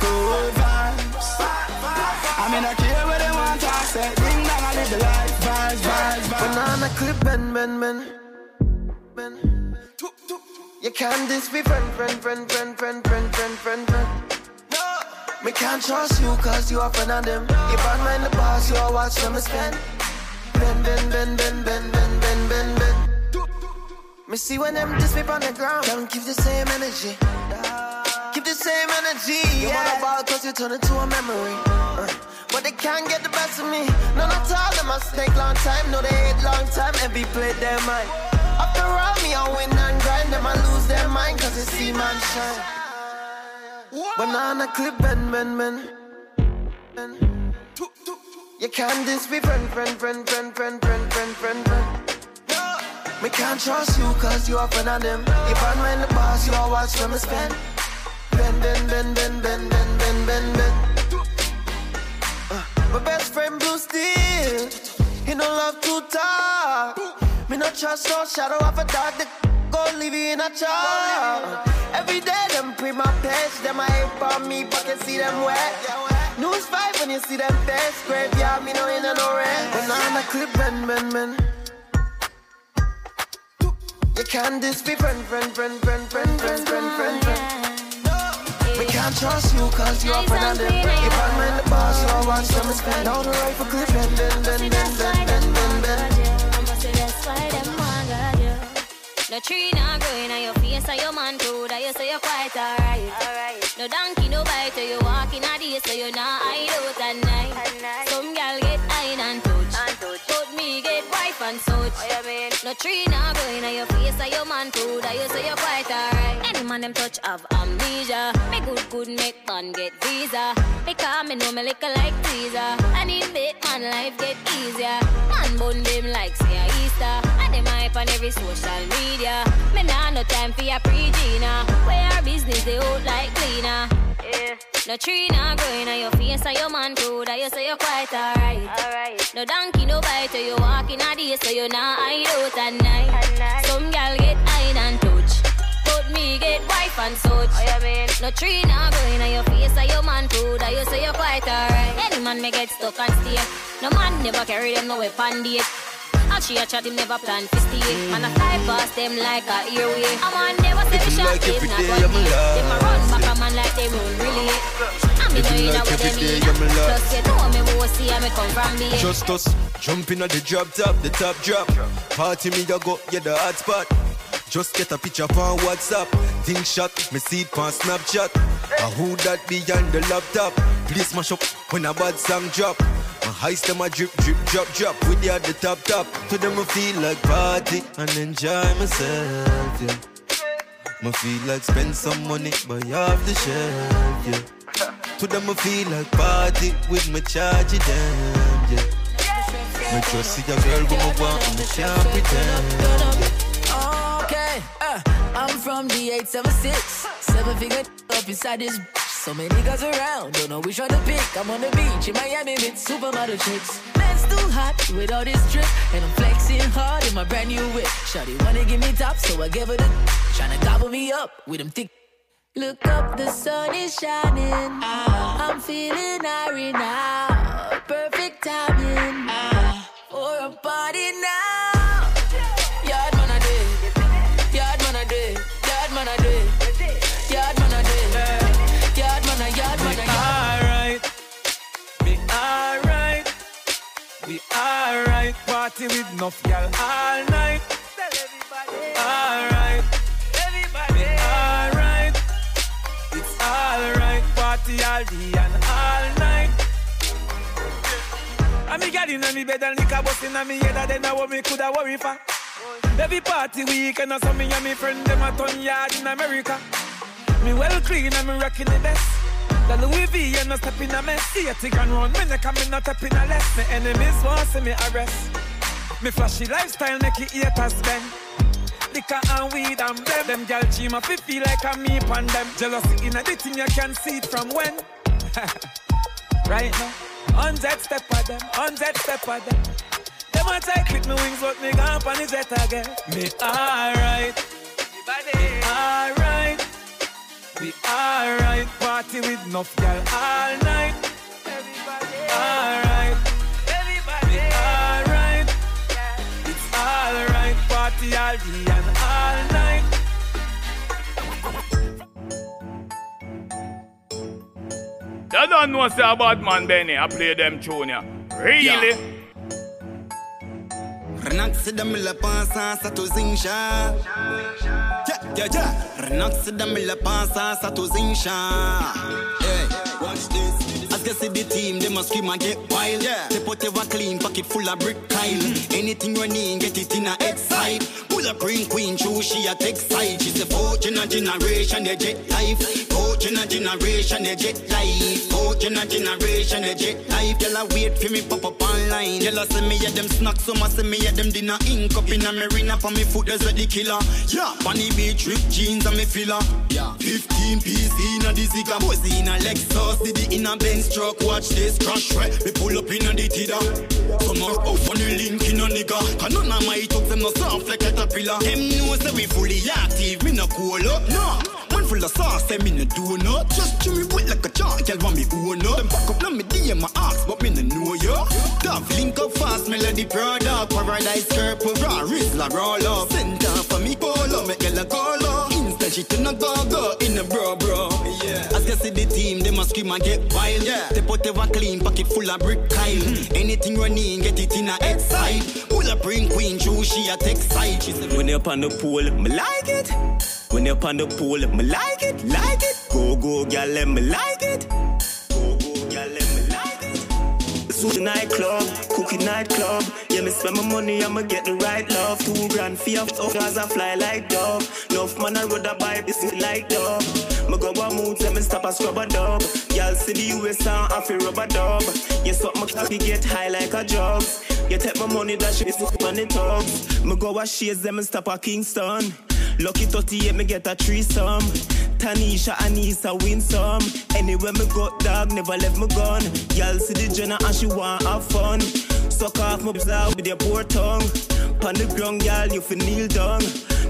good vibes. I mean, I care what they want to say. Ding dong, I live the life, vibes, vibes, vibes. Banana clip, bend, bend, bend. bend. You can't diss me, friend, friend, friend, friend, friend, friend, friend, friend, friend. No. Me can't trust you cause you are friend of them. Bad mind the boss, you all watch them spend bend, bend, bend, bend, bend, bend. Me see when them just sleep on the ground. Them keep the same energy. Keep the same energy. You wanna ball cause you turn into a memory. Uh, but they can't get the best of me. None at all, them must take long time. No, they hate long time. Every play their mind. After all, me, I win and grind. Them I lose their mind cause they see man shine. Banana clip, bend, bend. bend. You can't diss me, friend, friend, friend, friend, friend, friend, friend, friend, friend. Me can't trust you cause you are friend of them. If I'm in the boss, you all watch them spend. Bend, bend, bend, bend, bend, bend, bend, bend, bend. Uh, my best friend Blue Steel, he no love to talk. Me no trust no shadow of a dog that go leave you in a jar. Every day them pre my page, them I hate on me, but can see them wet. News 5 when you see them face graveyard, me no in a no rent. Banana clip, men, men, men. You can't diss me, friend, friend, friend, friend, friend, friend, friend, friend, friend. We can't trust you cause you're a friend of them. If I'm in the boss, you'll watch them spend. Down the clip, bend, bend, bend, bend, bend. That's why them want you. No tree not growing on your face, and your man too, that you say you're quite alright. Alright. No donkey, no bite, you walk in a day, so you're not hide out at night. Wife and such. What mean? No tree not growing on your face, and your man too, that you say you're quite alright. Any man them touch have amnesia. Me good, good, make man get visa. Because me know me lick like teaser. And in make man life get easier. Man bun them like say Easter. And them hype on every social media. Me nah no time for your pre-Gina. Where our business they out like cleaner. Yeah. No tree nah growing on your face and your man that you say you're quite alright. Alright. No donkey, no bite, you walk in a day so you not hide out at night. At night. Some gal get hide and touch. But me get wife and such. Oh, yeah, mean? No tree nah growing on your face and your man that you say you're quite alright. Any man may get stuck and stay. No man never carry them no weapon date. She a chat him never plan to stay. Man a fly past them like a airway A man never say me shot him not one day Them a run back a man like they run really me know you know what they mean Plus you know me more see and me come from me. Just us jumping at the drop top, the top drop. Party me a go, yeah the hot spot. Just get a picture on WhatsApp. Think shot, me see it on Snapchat. A who that behind the laptop? Please mash up when a bad song drop. My heist them a drip, drip, drop, drop. With you at the top, top. To them I feel like party and enjoy myself, yeah. Me feel like spend some money, buy off the shelf, yeah. To them I feel like party with my charge them, yeah. Me just see a girl who me want, me can't pretend. Okay, uh, I'm from the 876, seven figure up inside this. So many guys around, don't know which one to pick. I'm on the beach in Miami with supermodel chicks. Man's too hot with all this drip, and I'm flexing hard in my brand new whip. Shawty wanna give me top, so I give her the tryna gobble me up with them thick. Look up, the sun is shining. I'm feeling irie now. Perfect timing Party with enough gal all night. Alright, be alright. It's alright. Party all day and all night. And me gal inna me bed and liquor bust inna me head and then I what me coulda worry for. Every party weekend or something and me friend them a ton yard in America. Me well clean and me rocking the best. The Louis V and no step in a mess. See a tick and run, me neck and me not step in a less. Me enemies want see me arrest. Me flashy lifestyle make it haters bend. Liquor and weed and blem. Them gal cheat my feel like I'm me pan them. Jealousy in a the thing you can see it from when. right now, hundred step of them, hundred step of them. Them a try clip me wings, but me gone on the jet again. Me alright, me alright, we alright. Party with enough gal all night. Alright, Party all day and all night. You don't know say about man Benny, I play them tune ya. Really? Renaxi da me la pensa sa to zinsha Yeah, yeah, yeah Renaxi da me la pensa sa to zinsha Hey, see the team, they must scream and get wild. Yeah. They put ever clean, pocket full of brick tile mm-hmm. Anything you need, get it in a X-side Pull a green queen, true, she a take side. She's a fourth in a generation, they jet life Fourth in a generation, they jet life. Fourth in a generation, they jet life. Y'all wait for me pop up online. Y'all a see me at them snacks, some a see me at them dinner. Ink up in a marina, for me foot there's a the killer. Yeah, funny beach, rip jeans and me filler. Yeah, 15 piece in a the zigga Buzz in a Lexus, did it in a Benz truck. Watch this crash, right, me pull up in a the Tida Some more out on the link in a nigga Cause none of my talks, them no soft like caterpillar. Them know say we fully active, me no cool up, no Man full of sauce, say me no do Just chew me wet like a chalk, girl want me own up. Them back up, now me DM my ask, but me no know yo Dove link up fast, melody product Paradise curve, raw, Rizla roll up. Send down for me polo, make girl a call up. Instant shit in a go-go, in a bro bro yeah. As you see the team, they must scream and get wild. Yeah. They put ever clean, pocket full of brick kyle hmm. Anything you need, get it in a X-side Pull a bring queen, true, she a take side. She said, When you're up on the pool, me like it. When you're on the pool, let me like it, like it. Go, go, girl, let me like it. Go, go, girl, let me like it. Sushi nightclub, cookie nightclub. Yeah, me spend my money, I'ma get the right love. Two grand fee of oh, cause I fly like dove. Enough man, I would have buy this like dove. Me go a mood, tell me stop a scrub a dub. Y'all see the US sound, I feel rubber dub. You suck my cocky, get high like a drugs. You take my money, that shit is money talks. Me go a shades, them and stop a Kingston. Lucky 38, me get a threesome. Tanisha, Anissa, win some. Anywhere me go, dog, never left me gone. Y'all see the Jenna and she want have fun. Suck off my blouse with your poor tongue. Pan the ground, y'all, you fi kneel down.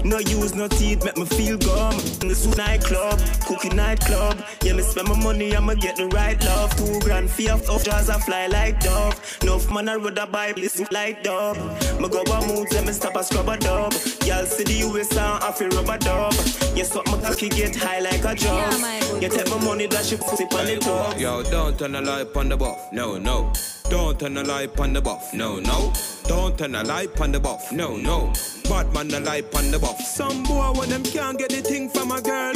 No use, no teeth, make me feel gum. In the suit nightclub, cookie nightclub. Yeah, me spend my money, I'ma get the right love. Two grand fee of off jars, I fly like dove. No man, I rather buy listen like dub. Me go a mood, let me stop a scrub a dub. Y'all see the US sound, I feel rubber dub. You suck my cocky, get high like a jug. You take my money, that shit put it on the top. Yo, don't turn the light on the buff. No, no. Don't turn a light on the buff. No, no. Don't turn a light on the buff. No, no. Bad man the light on the buff. Some boy when them can't get the thing from a girl.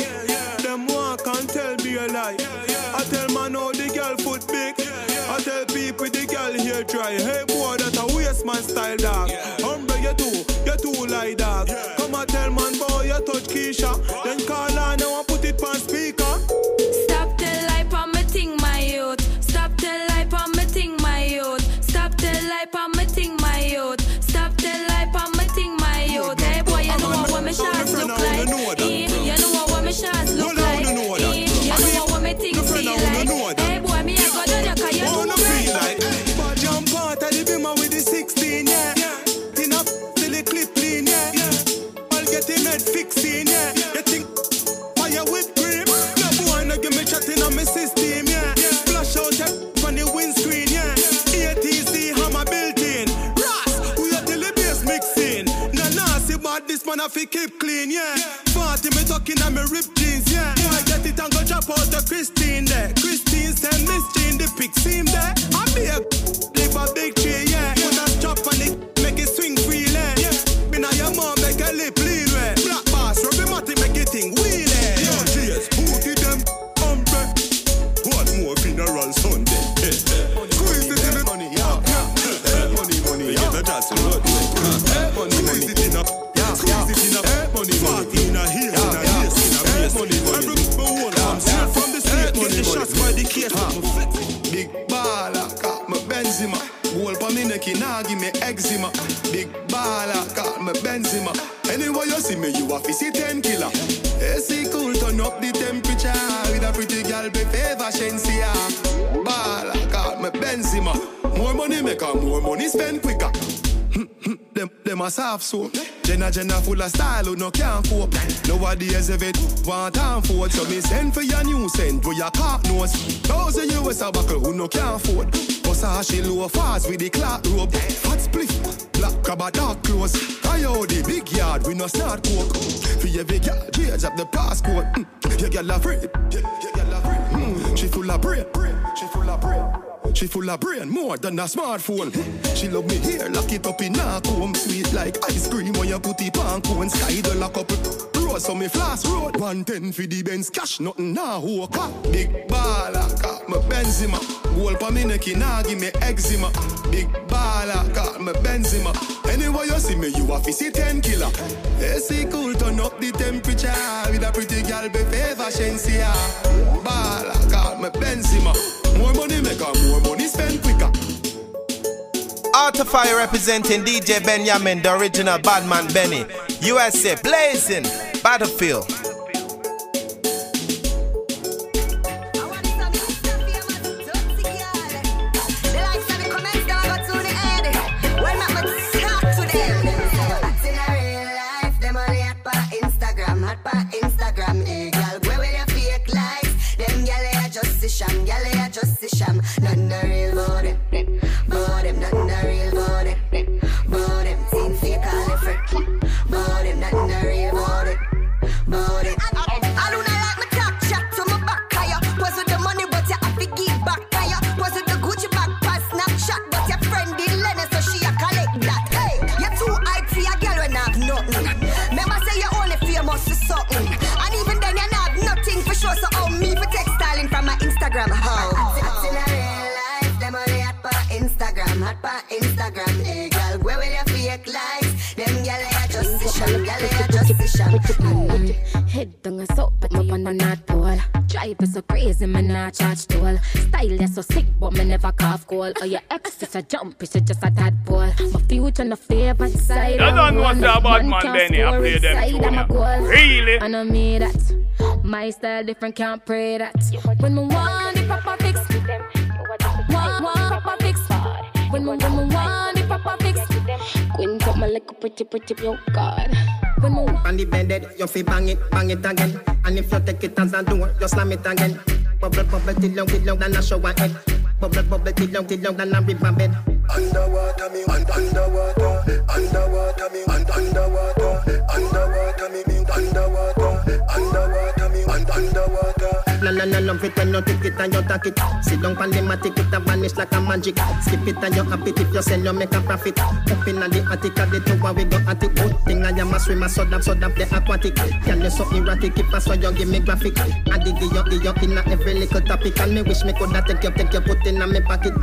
Them walk and tell me a lie. I tell man how the girl foot big. I tell people the girl here try. Hey boy, that a waste man style dog. Humble you too, you too like dog. Fi keep clean, yeah. Party me talking on me rip jeans, yeah. Boy, get it and go drop out the Christine there. Christine send Miss Jean the pic seam there. I be a a soft soap. Jenna Jenna full of style who no can't cope. Nowadays if it want time for so me send for your new send where your cock nose. Thousand US a buckle who no can't afford. Bust her she low fast with the clock rope. Hot spliff, black crab a dark clothes. Coyote big yard we no start coke. For every girl, change up the passcode. Mm. Your girl afraid, your, your girl afraid. Mm. She full of brain, she full of brain. She full of brain, more than a smartphone. She love me here, lock it up in a comb. Sweet like ice cream when you put it on cone. Sky the lock up. Rose so me flash road. 110 for the Benz cash, nothing now. Who car? Big baller, got me Benzema. Goal pa me neck, nah give me eczema. Big baller, got me Benzema. Anyway you see me, you a see 10 killer. AC cool, turn up the temperature. With a pretty girl be favor Shensia. Baller, got me Benzema. Artifire representing DJ Benyamin, the original Badman Benny. USA blazing, Battlefield. Are just sham. Real Head down a soap, but me on a not ball. Drive is so crazy, man, not charge toll. Style is so sick, but me never cough goal. Or oh, your ex is a jump, it's just a tadpole. My future no favor side. You don't know I'm what's about Man man Benny, I score play them inside, tune, I'm a yeah. Really? And I made that. My style different, can't pray that. When me want the proper fix, want want proper fix. When me when me want the proper fix, Quint up my little pretty pretty oh God. When me On the bed, you fi bang it, bang it again. And if you take it as a door, you slam it again. Bubble, bubble, till long, till long, than a shower head. Bubble, bubble, till long, till long, than a river bed. Underwater me, un- underwater, underwater me, un- underwater, underwater me, me, underwater, underwater me, un- underwater. La la la love it when you take it and you take it. Sit down pan the matic, it vanish like a magic. Skip it and you happy if you sell, you make a profit. Up in the attic, at the tower we go at it. Good thing I am a swimmer, so that so that the aquatic. Can you so erratic, if I saw you give me graphic. I dig you, dig you in every little topic, and me wish me coulda take you, take you, put in a me pocket.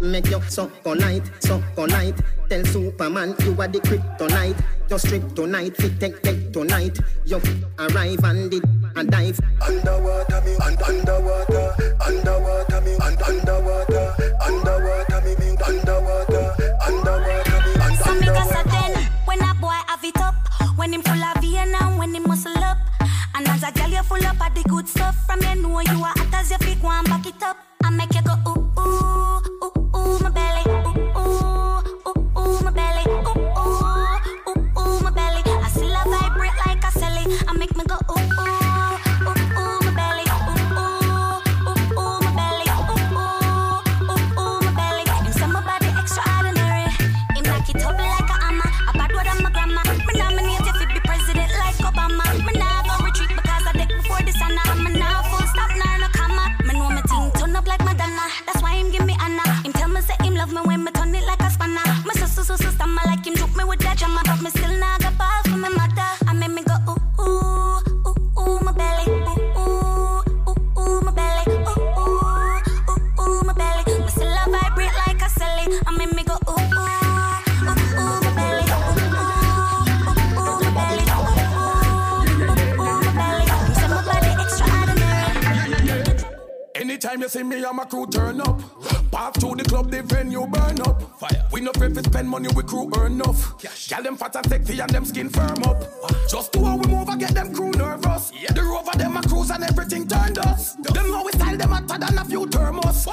Make you so polite, so polite. Tell Superman you are the kryptonite. Your strip tonight, fit take take tonight. You arrive and did and dive. Underwater me, un- underwater, underwater me, un- underwater, underwater me, me, underwater, underwater me, un- Some because underwater. of then when a boy have it up, when him full of vein and when him muscle up, and as a girl you full up of the good stuff. From you know you are hot as your feet, go and back it up and make you go ooh me and my crew turn up. Pass through the club, the venue burn up. Fire. We no afraid to spend money, we crew earn enough. Cash. Girl them fat and sexy and them skin firm up. Just do how we move and get them crew nervous. Yeah. The rover them a cruise and everything turned us. Them know we style them hotter than a few thermos.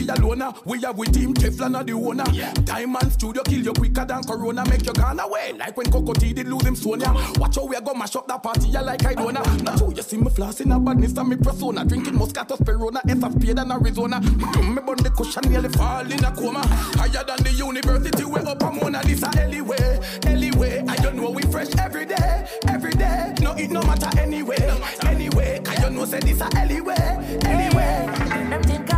We alone. We have with team Teflon are the owner. Yeah. Diamond Studio kill you quicker than Corona. Make you gone away like when Coco T did lose him Sonia. Watch how we a go mash up that party yeah, like I don't know. Not true, you see me flossing a badness and me persona. Drinking Moscato Sperona, Ace of Spade and Arizona. Mm, me bun the cushion nearly fall in a coma. Higher than the university, we up a Mona Lisa anyway. Anyway, I don't know we fresh every day, every day. No, it no matter anyway, anyway. Cause you know say this a anyway, anyway. Them think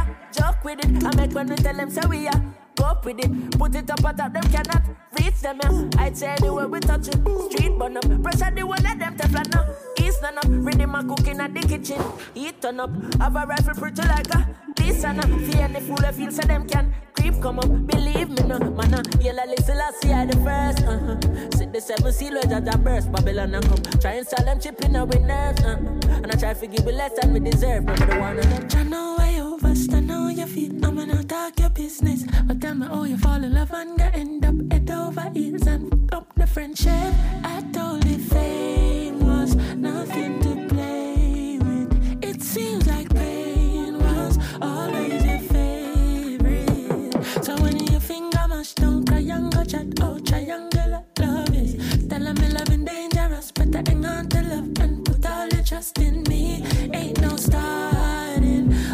I with it. I make when we tell them say we are go up with it. Put it up on top, them cannot reach them. Yeah. I'd say anywhere we touch it. Street burn up, pressure the one let them teflon up. East none up, ready my cooking at the kitchen. Eat turn up, have a rifle pretty like a this and a fear any fool I feel so them can creep come up. Believe me no, man. Uh, yellow little I see I the first. Uh-huh. Sit the seven seal where that burst Babylon and come. Try and sell them chipping up with nerves. Uh, and I try to give you less than we deserve. Remember the one of them. I know why you overstand how you feel. I'm gonna talk your business. But tell me how you fall in love and get end up head over heels and fuck up the friendship. I told you fame was nothing to play with. It seems like pain was always your favorite. So when your finger mash down, triangle chat, oh triangular love is. Tell me loving dangerous, better hang on to love and put all your trust in me. Ain't no starting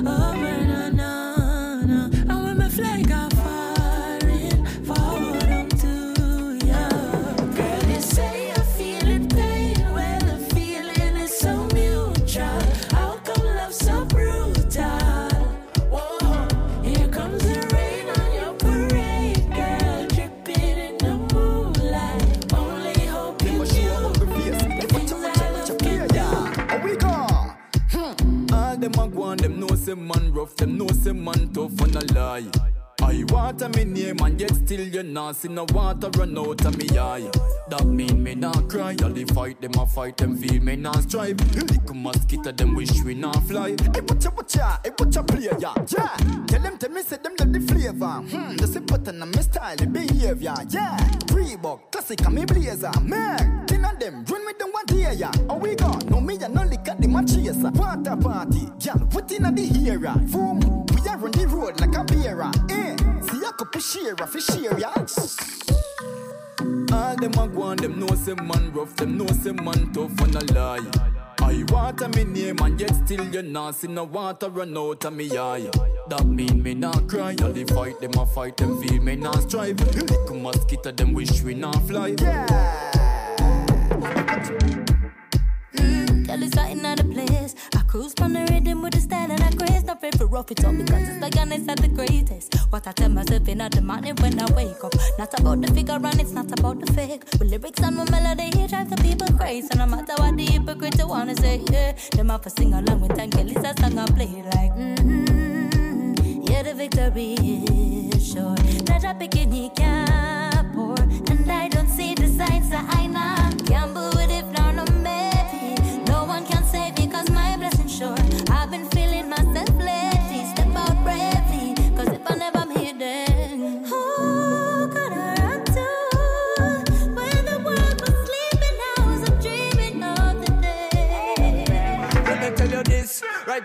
over, man rough, them know say man tough and a lie. I water me name and yet still you not see no water run out of me eye. That mean me not cry. All the fight them a fight them feel me not strive. Little mosquito them wish we not fly. Hey watcha watcha, hey watcha player ya, yeah. Tell them tell me say them love the flavor. Hmm, the same pattern and my style, the behavior, yeah. Reebok, classic and me blazer, man. Ten of them run with them one day ya. How we go? No me and no lick at the match chaser. Water party, girl, put in the era. Boom, are on the road like a bearer. Eh, see a couple share fi share ya. All them a go on, them know say man rough, them know say man tough and a lie. I water me name and yet still you not see no water run out of me eye. That mean me not cry. All the fight them a fight them feel me not strive. Little mosquito them wish we not fly. Yeah. Girl, it's out in place. Cruise on the rhythm with the style and I grace. Not afraid for rough it up because it's like and it's at the greatest. What I tell myself in the morning when I wake up. Not about the figure and it's not about the fake. With lyrics and my melody, it drives the people crazy. And no matter what the hypocrite wanna say, yeah. Them have to sing along with. Girl, it's a song I play like, mm-hmm. Yeah, the victory is sure. Not a bikini can't pour. And I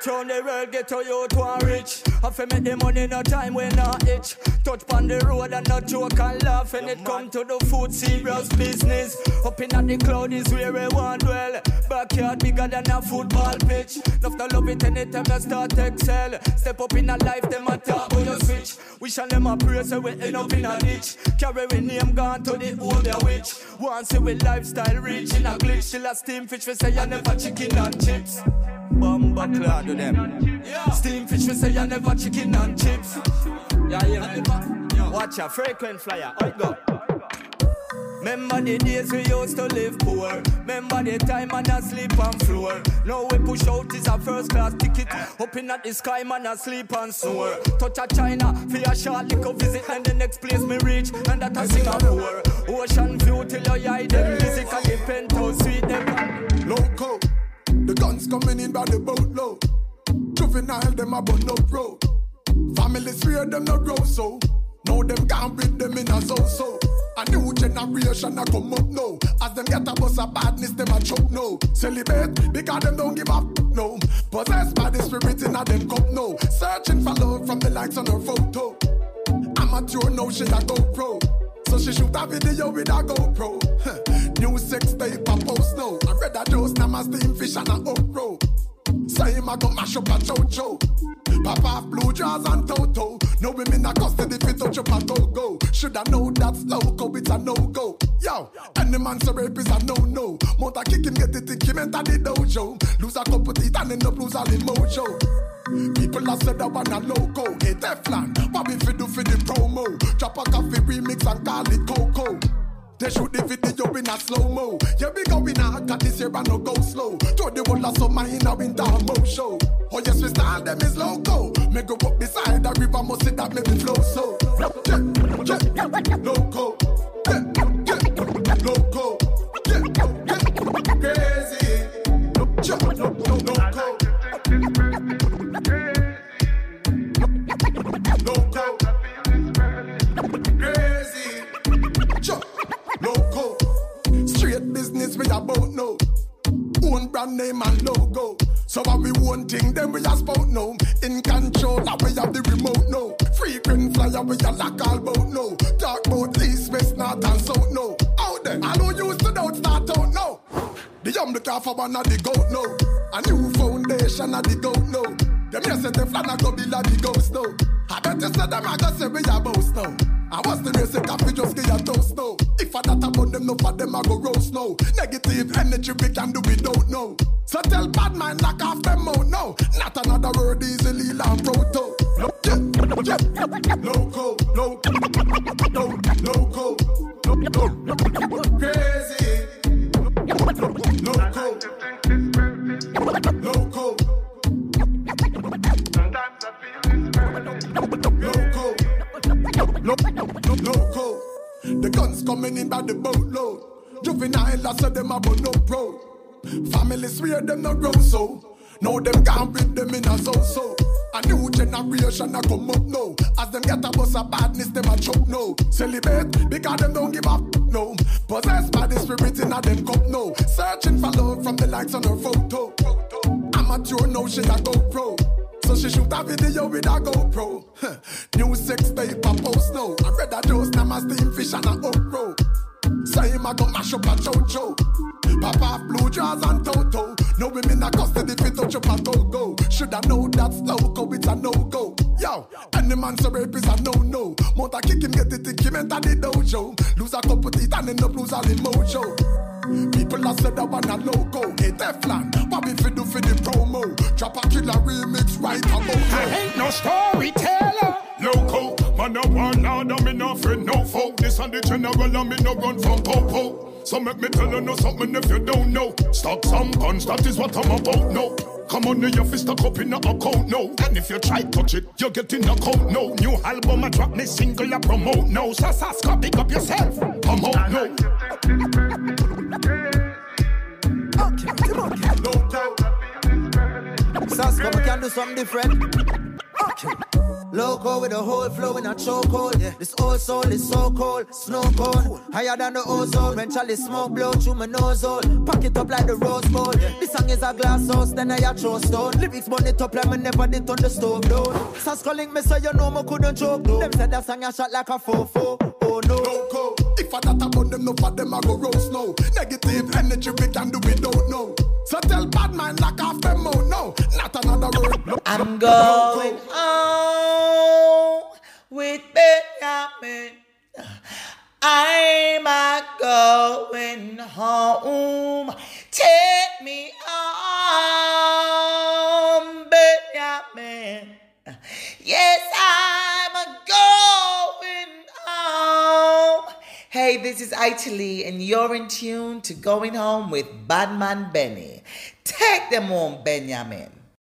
round the world, get to you to a rich. I fi make the money no time when I itch. Touch on the road and not joke and laugh. When it come to the food, serious business. Up in the cloud is where we want dwell. Backyard bigger than a football pitch. Love to love it anytime I start excel. Step up in a life, them a talk when you switch. Wish and them a pray so we end up in a ditch. Carry we name gone to the old their witch. Once see we lifestyle rich in a glitch. Still a steam fish, we say I never chicken and chips. Bumba cloud to them. Steam fish, we say I never chicken and chips. Yeah, yeah. Watch a frequent flyer. It go? Remember the days we used to live poor. Remember the time man a sleep on floor. Now we push out is a first class ticket. Up in at the sky man a sleep and snore. Touch a China for a short little visit and the next place me reach and that I sing a Singapore. Ocean view till your eye them music and the penthouse suite them. Loco, the guns coming in by the boatload. Juvenile, them a bun up road. Family swear them no grow so. Now them can't beat them in a so so. A new generation a come up now. As them get a bus of badness, them a choke no. Celebrate because them don't give up no. Possessed by the spirit in a them cup now. Searching for love from the likes on her photo. Amateur now she a go pro. So she shoot a video with a GoPro. New sex tape a post now. I read a dose, steam fish and a uproar. Say him a go mash up a chocho. Pop off blue jaws and toto. No women a custody fit touch up go go. Shoulda know that's loco, it's a no go. Yo, any man so rape is a no no. Motor kick him get it think him enter the dojo. Lose a couple teeth and end up lose all the mojo. People have said that one a loco. Hey Teflon, what we fi do for the promo? Drop a coffee remix and call it Coco. They shoot the video in a slow mo. Yeah, we going out, year and no go slow. Throw the whole of summer in a winter mo show. Oh yes, we style them is loco. Me go up beside the river, must see that make me flow so. Yeah, generation a come up now. As them get a bus of badness, them a choke no. Celebrate because them don't give up no. Possessed by the spirit in a them cup no. Searching for love from the likes on her photo. Amateur now she a go pro. So she shoot a video with a GoPro. Huh. New sex tape a post now. I read a dose, now my steam fish and a uproar. Say him a go mash up a chocho. Pop off blue jaws and toto. No women a custody fit touch up a go go. Shoulda know that's loco, it's a no go. Yo, any man so rape is a no no. Motor kick him, get it, think him enter the dojo. Lose a couple teeth and end up lose all the mojo. People have said that one a loco. Hey Teflon, what we fi do for the promo? Drop a killer remix right about now. I ain't no storyteller. Loco, man, no one nada, me no friend, no foe. This and the general, and me no run from popo. So make me tell you know something if you don't know. Stop some guns, that is what I'm about, no. Come on, your fist stuck up in a account, no. And if you try touch it, you're in a coat, no. New album, I drop me single, I promote, no. So, Saska, pick up yourself, come out, no. Saska, we can do something different. Okay. Loco with a whole flow in a chokehold. Yeah. This old soul is so cold, snow cone. Higher than the ozone. When Charlie smoke blow through my nose hole. Pack it up like the rose bowl. This song is a glass house, then I a throw stone. Lyrics burn it up like me never did on the stove though. Saska link me so you know me couldn't choke though. Them said that song a shot like a fofo. Oh no. Loco. If I that about them, no for them I go roast no. Negative energy we can do we don't know. So tell bad man knock off them out no. Not another word. I'm lo- going Oh, home with Benyamin. I'm a going home. Take me home, Benyamin. Yes, I'm a going home. Hey, this is Italy, and you're in tune to Going Home with Badman Benny. Take them home, Benyamin.